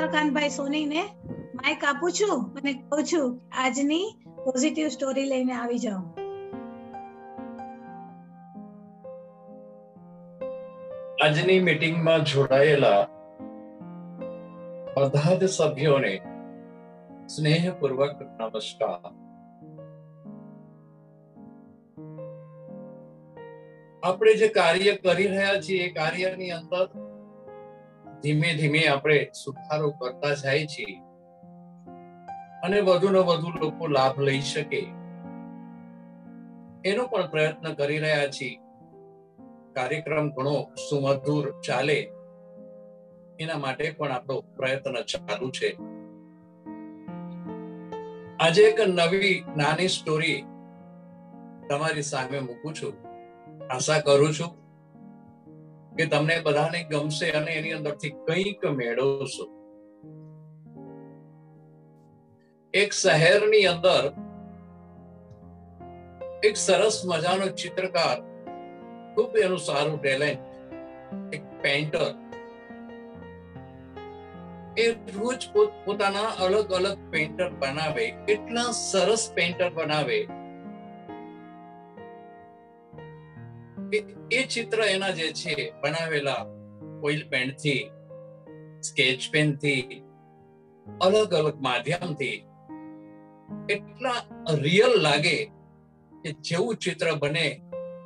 Chandrakantbhai સોનીને Mike આપું છું અને કહું છું આજની પોઝિટિવ સ્ટોરી લઈને આવી જાઓ. આજની મીટિંગમાં જોડાયેલા બધા જ સભ્યોને સ્નેહપૂર્વક નમસ્કાર. આપણે જે કાર્ય કરી રહ્યા છીએ એ કાર્યની અંદર ધીમે ધીમે આપણે સુધારો કરતા જાય છીએ. અને વધુ ને વધુ લોકો લાભ લઈ શકે. એનો પણ પ્રયત્ન કરી રહ્યા છીએ. કાર્યક્રમ ઘણો સુમધુર ચાલે. એના માટે પણ આપણો પ્રયત્ન ચાલુ છે. આજે એક નવી નાની સ્ટોરી તમારી સામે મૂકું છું. આશા કરું છું કે તમને બધાને ગમશે અને એની અંદરથી કંઈક મેળવશો. એક શહેરની અંદર એક સરસ મજાનો ચિત્રકાર, ખૂબ એનું સારું ટેલેન્ટ, એક પેન્ટર એ રોજ પોતાના અલગ અલગ પેન્ટર બનાવે એટલા સરસ પેન્ટર બનાવે એ ચિત્ર એના જે છે, બનાવેલા ઓઇલ પેન્ટથી સ્કેચ પેનથી, અલગ અલગ માધ્યમથી, એટલા રિયલ લાગે કે જેવું ચિત્ર બને,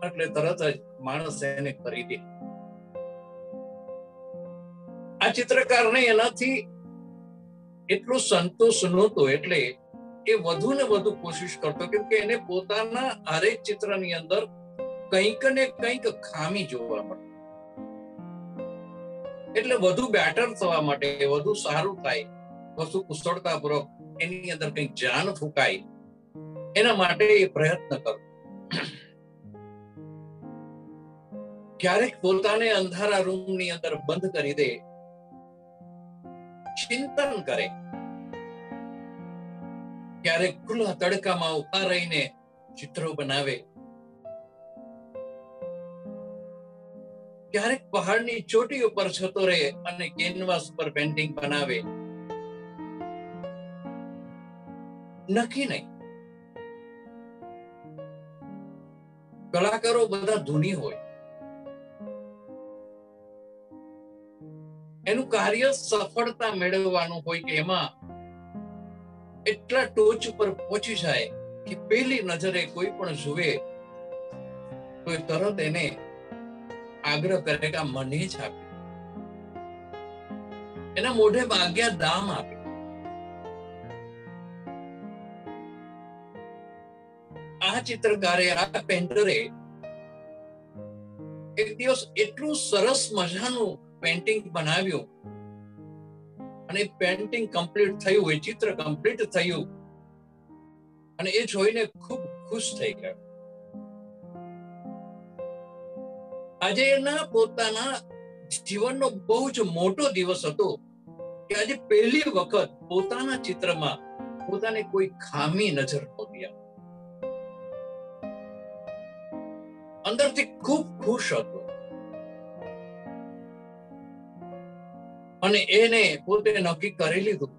એટલે તરત જ માણસ એને ખરીદે. આ ચિત્રકારને એનાથી એટલો સંતોષ નહોતો, એટલે એ વધુ ને વધુ કોશિશ કરતો કેમ કે એને પોતાના હરેક ચિત્રની અંદર કંઈક ને કંઈક ખામી જોવા મળે. એટલે વધુ બેટર થવા માટે, વધુ સારું થાય, વધુ કુશળતાપૂર્વક એની અંદર કંઈક જાન ફૂંકાય, એના માટે એ પ્રયત્ન કરો. ક્યારેક પોતાને અંધારા રૂમની અંદર બંધ કરી દે, ચિંતન કરે. ક્યારેક ખુલ્લા તડકામાં ઊભા રહીને ચિત્રો બનાવે ક્યારેક પહાડની ચોટી ઉપર જતો રહે અને કેનવાસ પર પેન્ટિંગ બનાવે. નક્કી નહીં. કલાકારો બધા ધૂની હોય. એનું કાર્ય સફળતા મેળવવાનું હોય કે એમાં એટલા ટોચ ઉપર પહોંચી જાય કે પહેલી નજરે કોઈ પણ જુએ તો તરત એને આગ્રહ કરે કે મને જ આપે. એના મોઢે ભાગ્યા દામ આપે. આ ચિત્રકારે, આ પેન્ટરે એક દિવસ એટલું સરસ મજાનું પેન્ટિંગ બનાવ્યું. અને પેન્ટિંગ કમ્પ્લીટ થયું, એ ચિત્ર કમ્પ્લીટ થયું. અને એ જોઈને ખૂબ ખુશ થઈ ગયો. આજે એના પોતાના જીવનનો બહુ જ મોટો દિવસ હતો કે આજે પહેલી વખત પોતાના ચિત્રમાં પોતાને કોઈ ખામી નજર નહોતી અંદરથી ખૂબ ખુશ હતો. અને એને પોતે નક્કી કરી લીધું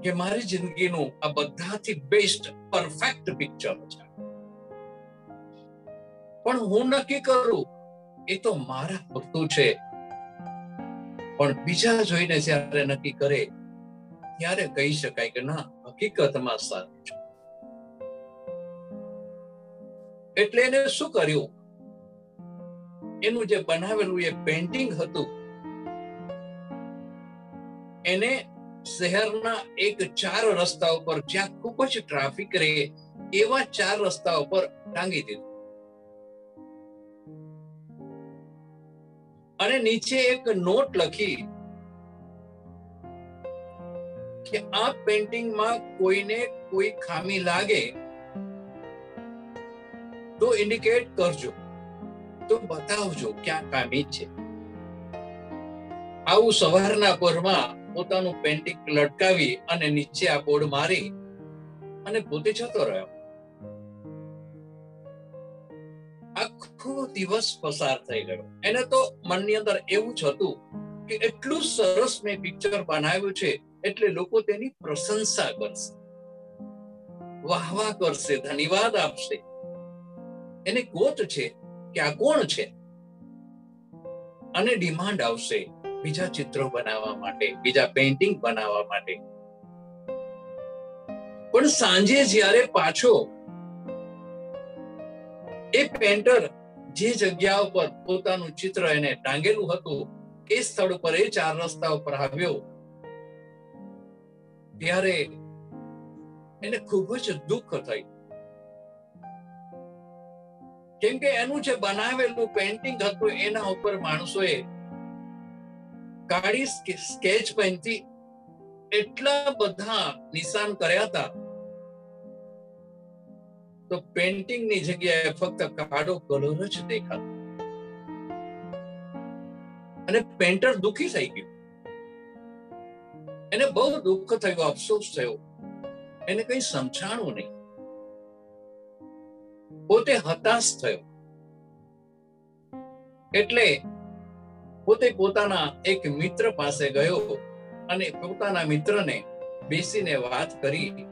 કે મારી જિંદગીનું આ બધાથી બેસ્ટ પરફેક્ટ પિક્ચર છે. પણ હું નક્કી કરું, એ તો મારા ભક્તો છે. પણ બીજા જોઈને જ્યારે નક્કી કરે, ત્યારે કહી શકાય કે ના, હકીકતમાં સાચું છે. એટલે એને શું કર્યું? એનું જે બનાવેલું એ પેન્ટિંગ હતું, એને શહેરના એક ચાર રસ્તા ઉપર, જ્યાં ખૂબ જ ટ્રાફિક રહે, એવા ચાર રસ્તા ઉપર ટાંગી દીધું. અને નીચે એક નોટ લખી કે આ પેન્ટિંગમાં કોઈને કોઈ ખામી લાગે તો ઇન્ડિકેટ કરજો. તો બતાવજો ક્યાં ખામી છે. આવું સવારના પરમાં પોતાનું પેન્ટિંગ લટકાવી અને નીચે આ બોર્ડ મારી અને પોતે જતો રહ્યો. આખો દિવસ પસાર થઈ ગયો. એને તો મનની અંદર એવું જ હતું કે એટલું સરસ મેં પિક્ચર બનાવ્યું છે એટલે લોકો તેની પ્રશંસા કરશે. વાહવા કરશે, ધન્યવાદ આપશે. એને ગોત છે કે આ કોણ છે? અને ડિમાન્ડ આવશે બીજા ચિત્રો બનાવવા માટે, બીજા પેઇન્ટિંગ બનાવવા માટે. પણ સાંજે જ્યારે પાછો એ પેન્ટર જે જગ્યા ઉપર પોતાનું ચિત્ર એને ટાંગેલું હતું, એ સ્થળ ઉપર એ ચાર રસ્તા ઉપર આવ્યો. ત્યારે એને ખૂબ જ દુઃખ થયું. કેમ કે એનું જે બનાવેલું પેન્ટિંગ હતું, એના ઉપર માણસોએ કાળી સ્કેચ પેનથી એટલા બધા નિશાન કર્યા હતા તો પેન્ટિંગની જગ્યાએ ફક્ત કાળો કલર જ દેખાતો. અને પેન્ટર દુખી થઈ ગયો. એને બહુ દુઃખ થયું, અફસોસ થયો. એને કઈ સમજાણું નહીં. પોતે હતાશ થયો. એટલે પોતે પોતાના એક મિત્ર પાસે ગયો અને પોતાના મિત્રને બેસીને વાત કરી.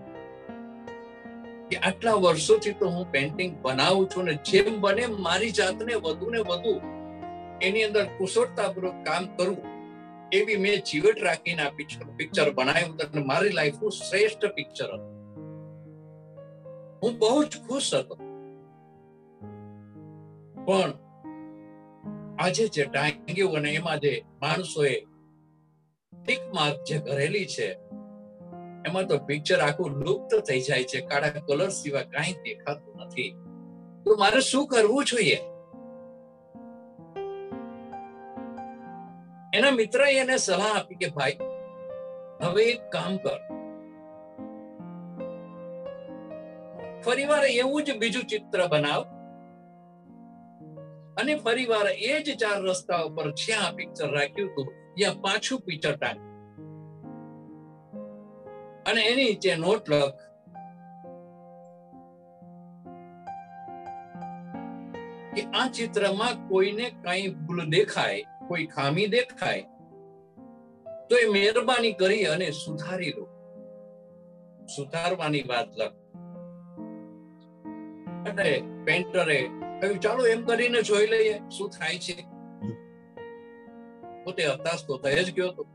કે આટલા વર્ષોથી તો હું પેન્ટિંગ બનાવું છું ને જેમ બને મારી જાતને વધુ ને વધુ એની અંદર કુશળતાપૂર્વક કામ કરું, એવી મેં જીવટ રાખીને આ પિક્ચર પિક્ચર બનાવ્યું અને મારી લાઈફનું શ્રેષ્ઠ પિક્ચર હતું. હું બહુ જ ખુશ હતો. પણ આજે જે ટાંગ્યું અને એમાં જે માણસોએ ટીક માર્ક જે કરેલી છે એમાં તો પિક્ચર આખું લુપ્ત થઈ જાય છે. કાળા કલર સિવાય કાંઈ દેખાતું નથી. તો મારે શું કરવું જોઈએ? એના મિત્રએ એને સલાહ આપી કે ભાઈ, હવે એક કામ કર. ફરીવાર એવું જ બીજું ચિત્ર બનાવ. અને ફરીવાર એ જ ચાર રસ્તા ઉપર જ્યાં પિક્ચર રાખ્યું હતું, ત્યાં પાછું પિક્ચર ટાંગ અને એની નીચે નોટ લખ. કે આ ચિત્રમાં કોઈને કઈ ભૂલ દેખાય, કોઈ ખામી દેખાય, તો એ મહેરબાની કરી અને સુધારી લો. સુધારવાની વાત લખ. અને પેન્ટરે કહ્યું, ચાલો એમ કરીને જોઈ લઈએ શું થાય છે. પોતે હતાશ તો થઈ જ ગયો હતો.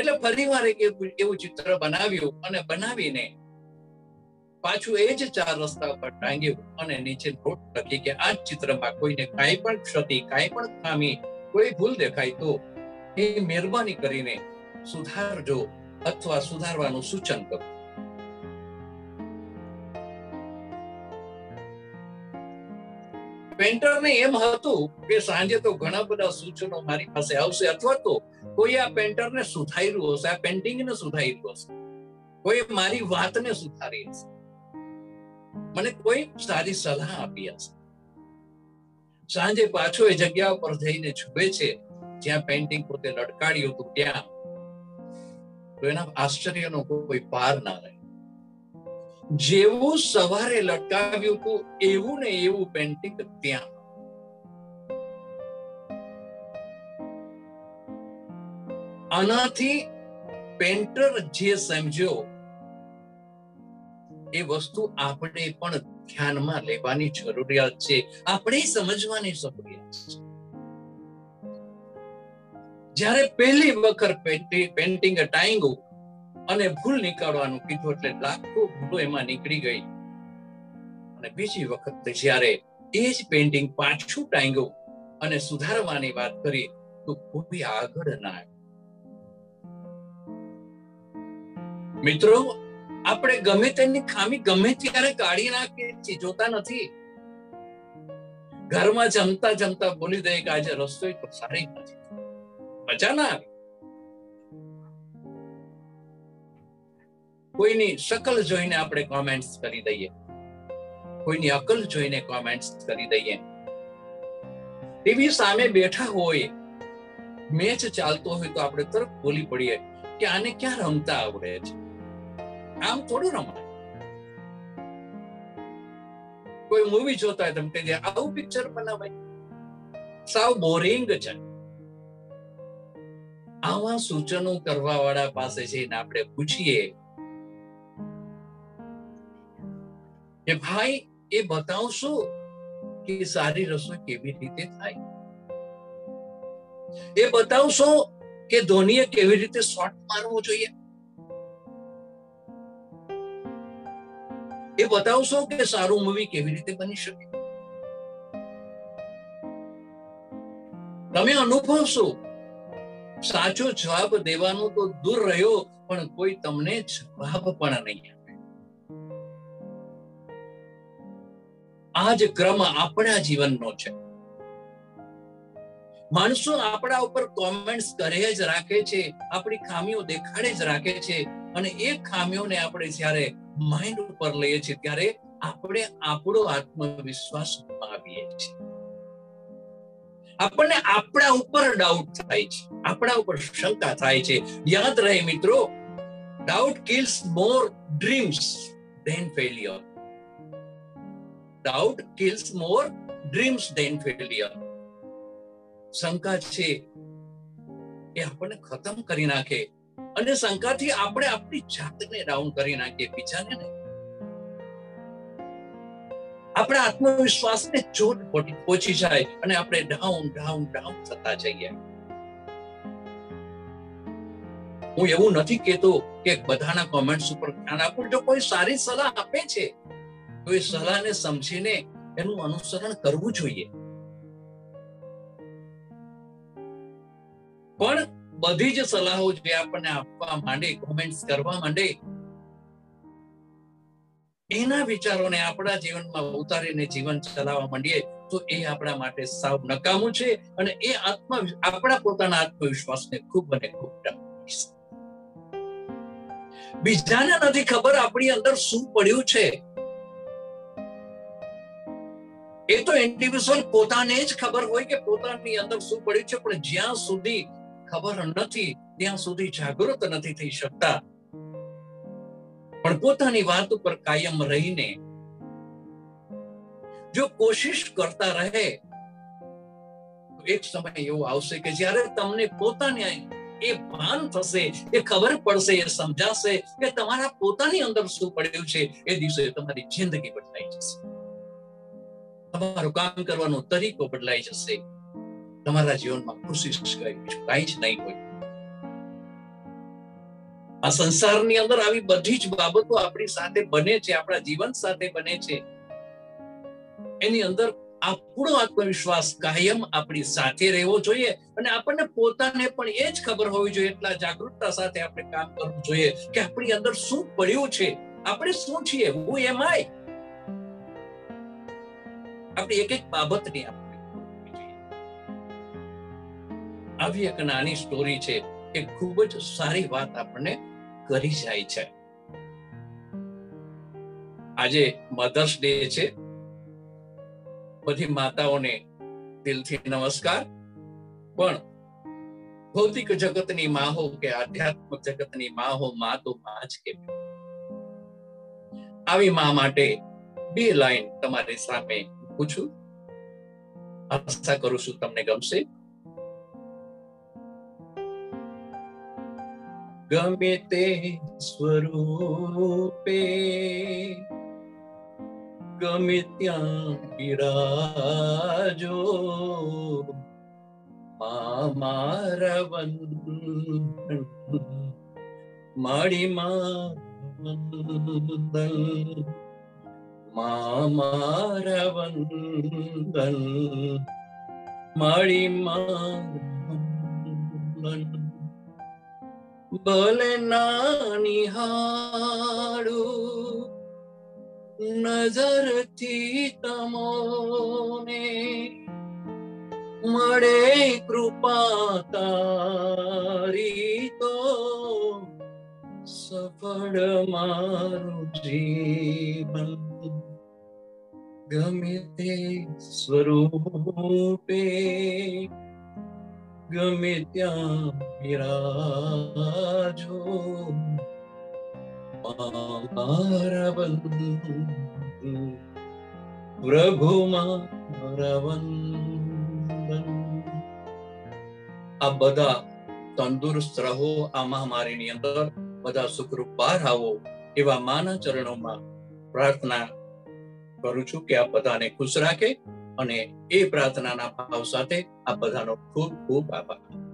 એટલે ફરી વાર એક એવું ચિત્ર બનાવ્યું અને બનાવીને પાછું એ જ ચાર રસ્તા પર ટાંગ્યું અને નીચે નોટ લખી કે આ ચિત્રમાં કોઈને કાંઈ પણ ક્ષતિ, કાંઈ પણ ખામી, કોઈ ભૂલ દેખાય તો એ મહેરબાની કરીને સુધારજો અથવા સુધારવાનું સૂચન કરો. પેન્ટરને એમ હતું કે સાંજે તો ઘણા બધા સૂચનો મારી પાસે આવશે અથવા તો કોઈ આ પેન્ટરને સુધાર્યું હશે, આ પેન્ટિંગને સુધાર્યું હશે. કોઈ મારી વાતને સુધારી હશે. મને કોઈ સારી સલાહ આપી હશે. સાંજે પાછો એ જગ્યા પર જઈને છુબે છે, જ્યાં પેન્ટિંગ પોતે લટકાડ્યું હતું ત્યાં. તો એના આશ્ચર્યનો કોઈ પાર ના રહે. જેવું સવારે લટકાવ્યું હતું, એવું ને એવું પેન્ટિંગ ત્યાં. આનાથી પેન્ટર જે સમજ્યો, એ વસ્તુ આપણે પણ ધ્યાનમાં લેવાની જરૂરિયાત છે. આપણે સમજવાની જરૂરિયાત છે. જ્યારે પહેલી વખત પેન્ટિંગ ટાઈંગું અને ભૂલ નીકાળવાનું કીધું એટલે લાખો ભૂલો એમાં નીકળી ગઈ. અને બીજી વખત જ્યારે એ જ પેન્ટિંગ પાછું ટાંગ્યું અને સુધારવાની વાત કરી, તો કોઈ આગળ ના મિત્રો, આપણે ગમે તેની ખામી ગમે ત્યારે કાઢી નાખીએ છીએ, જોતા નથી. ઘરમાં જમતા જમતા બોલી દઈએ કે આજે રસોઈ તો સારી નથી. મજા ના આવે કોઈની શકલ જોઈને આપણે કોમેન્ટ્સ કરી દઈએ. કોઈની અકલ જોઈને કોમેન્ટ્સ કરી દઈએ. ટીવી સામે બેઠા હોય, મેચ ચાલતો હોય તો આપણે તરત બોલી પડીએ કે આને ક્યાં રમતા આવડે છે? આમ થોડું રમાય. કોઈ મૂવી જોતા હોય તમે કહી આવું પિક્ચર બનાવાય? સાવ બોરિંગ છે. આવા સૂચનો કરવા વાળા પાસે જઈને આપણે પૂછીએ કે ભાઈ, એ બતાવશો કે સારી રસોઈ કેવી રીતે થાય? એ બતાવશો કે ધોનીએ કેવી રીતે શોટ મારવો જોઈએ? એ બતાવશો કે સારું મૂવી કેવી રીતે બની શકે? તમે અનુભવશો. સાચો જવાબ દેવાનો તો દૂર રહ્યો, પણ કોઈ તમને જવાબ પણ નહીં આ જ ક્રમ આપણા જીવનનો છે. માણસો આપણા ઉપર કોમેન્ટ્સ કરે જ રાખે છે, આપણી ખામીઓ દેખાડે જ રાખે છે અને એ ખામીઓને આપણે જ્યારે માઇન્ડ ઉપર લઈએ છીએ ત્યારે આપણે આપણો આત્મવિશ્વાસ ગુમાવીએ છીએ. આપણને આપણા ઉપર ડાઉટ થાય છે, આપણા ઉપર શંકા થાય છે. યાદ રહે મિત્રો doubt kills more dreams than failure doubt kills more dreams than failure શંકા છે એ આપણને ખતમ કરી નાખે અને શંકાથી આપણે આપણી જાતને ડાઉન કરી નાખીએ બીજાને નહીં. આપણા આત્મવિશ્વાસને ચોટ પહોંચી જાય અને આપણે ડાઉન ડાઉન ડાઉન થતા જઈએ. હું એવું નથી કેતો કે બધાના કોમેન્ટ્સ ઉપર ધ્યાન આપું. જો કોઈ સારી સલાહ આપે છે તો એ સલાહને સમજીને એનું અનુસરણ કરવું જોઈએ. પણ બધી જ સલાહો જે આપણને આપવા માંડે કોમેન્ટ્સ કરવા માંડે, એના વિચારોને આપણા જીવનમાં ઉતારીને જીવન ચલાવવા માંડીએ તો એ આપણા માટે સાવ નકામું છે અને એ આત્મ, આપણા પોતાના આત્મવિશ્વાસને ખૂબ અને ખૂબ બીજાને નથી ખબર આપણી અંદર શું પડ્યું છે. એ તો ઇન્ડિવિજ્યુઅલ પોતાને જ ખબર હોય કે પોતાની અંદર શું પડ્યું છે, પણ જ્યાં સુધી ખબર નથી, ત્યાં સુધી જાગૃત નથી થઈ શકતા. પણ પોતાની વાત ઉપર કાયમ રહીને જો કોશિશ કરતા રહે, તો એક સમય એવો આવશે કે જ્યારે તમને પોતાને એ ભાન થશે, એ ખબર પડશે, એ સમજાશે કે તમારા પોતાની અંદર શું પડ્યું છે, એ દિવસે તમારી જિંદગી બદલાઈ જશે. તમારું કામ કરવાનો તરીકો બદલાઈ જશે. તમારા જીવનમાં ખુશી કઈ જ નહીં હોય. આ સંસારની અંદર આવી બધી જ બાબતો આપણી સાથે બને છે, આપણા જીવન સાથે બને છે. એની અંદર આપણો આત્મવિશ્વાસ કાયમ આપણી સાથે રહેવો જોઈએ અને આપણને પોતાને પણ એ જ ખબર હોવી જોઈએ, એટલા જાગૃતતા સાથે આપણે કામ કરવું જોઈએ કે આપણી અંદર શું પડ્યું છે. આપણે શું છીએ? હું એમ આય આપણી એક એક બાબતની આવી એક નાની સ્ટોરી છે એ ખૂબ જ સારી વાત આપણને કરી જાય છે. આજે મધર્સ ડે છે. બધી માતાઓને દિલથી નમસ્કાર. પણ ભૌતિક જગતની માં હો કે આધ્યાત્મિક જગતની માં હો માં તો માં જ કે આવી માં માટે બે લાઈન તમારી સામે પૂછું આશા કરું છું તમને ગમશે. ગમે તે સ્વરૂપે, ગમે ત્યાં બિરાજો મારા વંદન માડી વંદન. મારા વંદન માડી વંદન ભલે નાની હાડું નજરથી તમોને મળે કૃપા તારી તો સફળ મારું જીવન ગમે તે સ્વરૂપે ગમે ત્યાં મારા પ્રભુ આ બધા તંદુરસ્ત રહો આ મહામારીની અંદર બધા સુખરૂપ બહાર આવો એવા માના ચરણોમાં પ્રાર્થના કરું છું કે આ બધાને ખુશ રાખે અને એ પ્રાર્થનાના ભાવ સાથે આ બધાનો ખૂબ ખૂબ આભાર.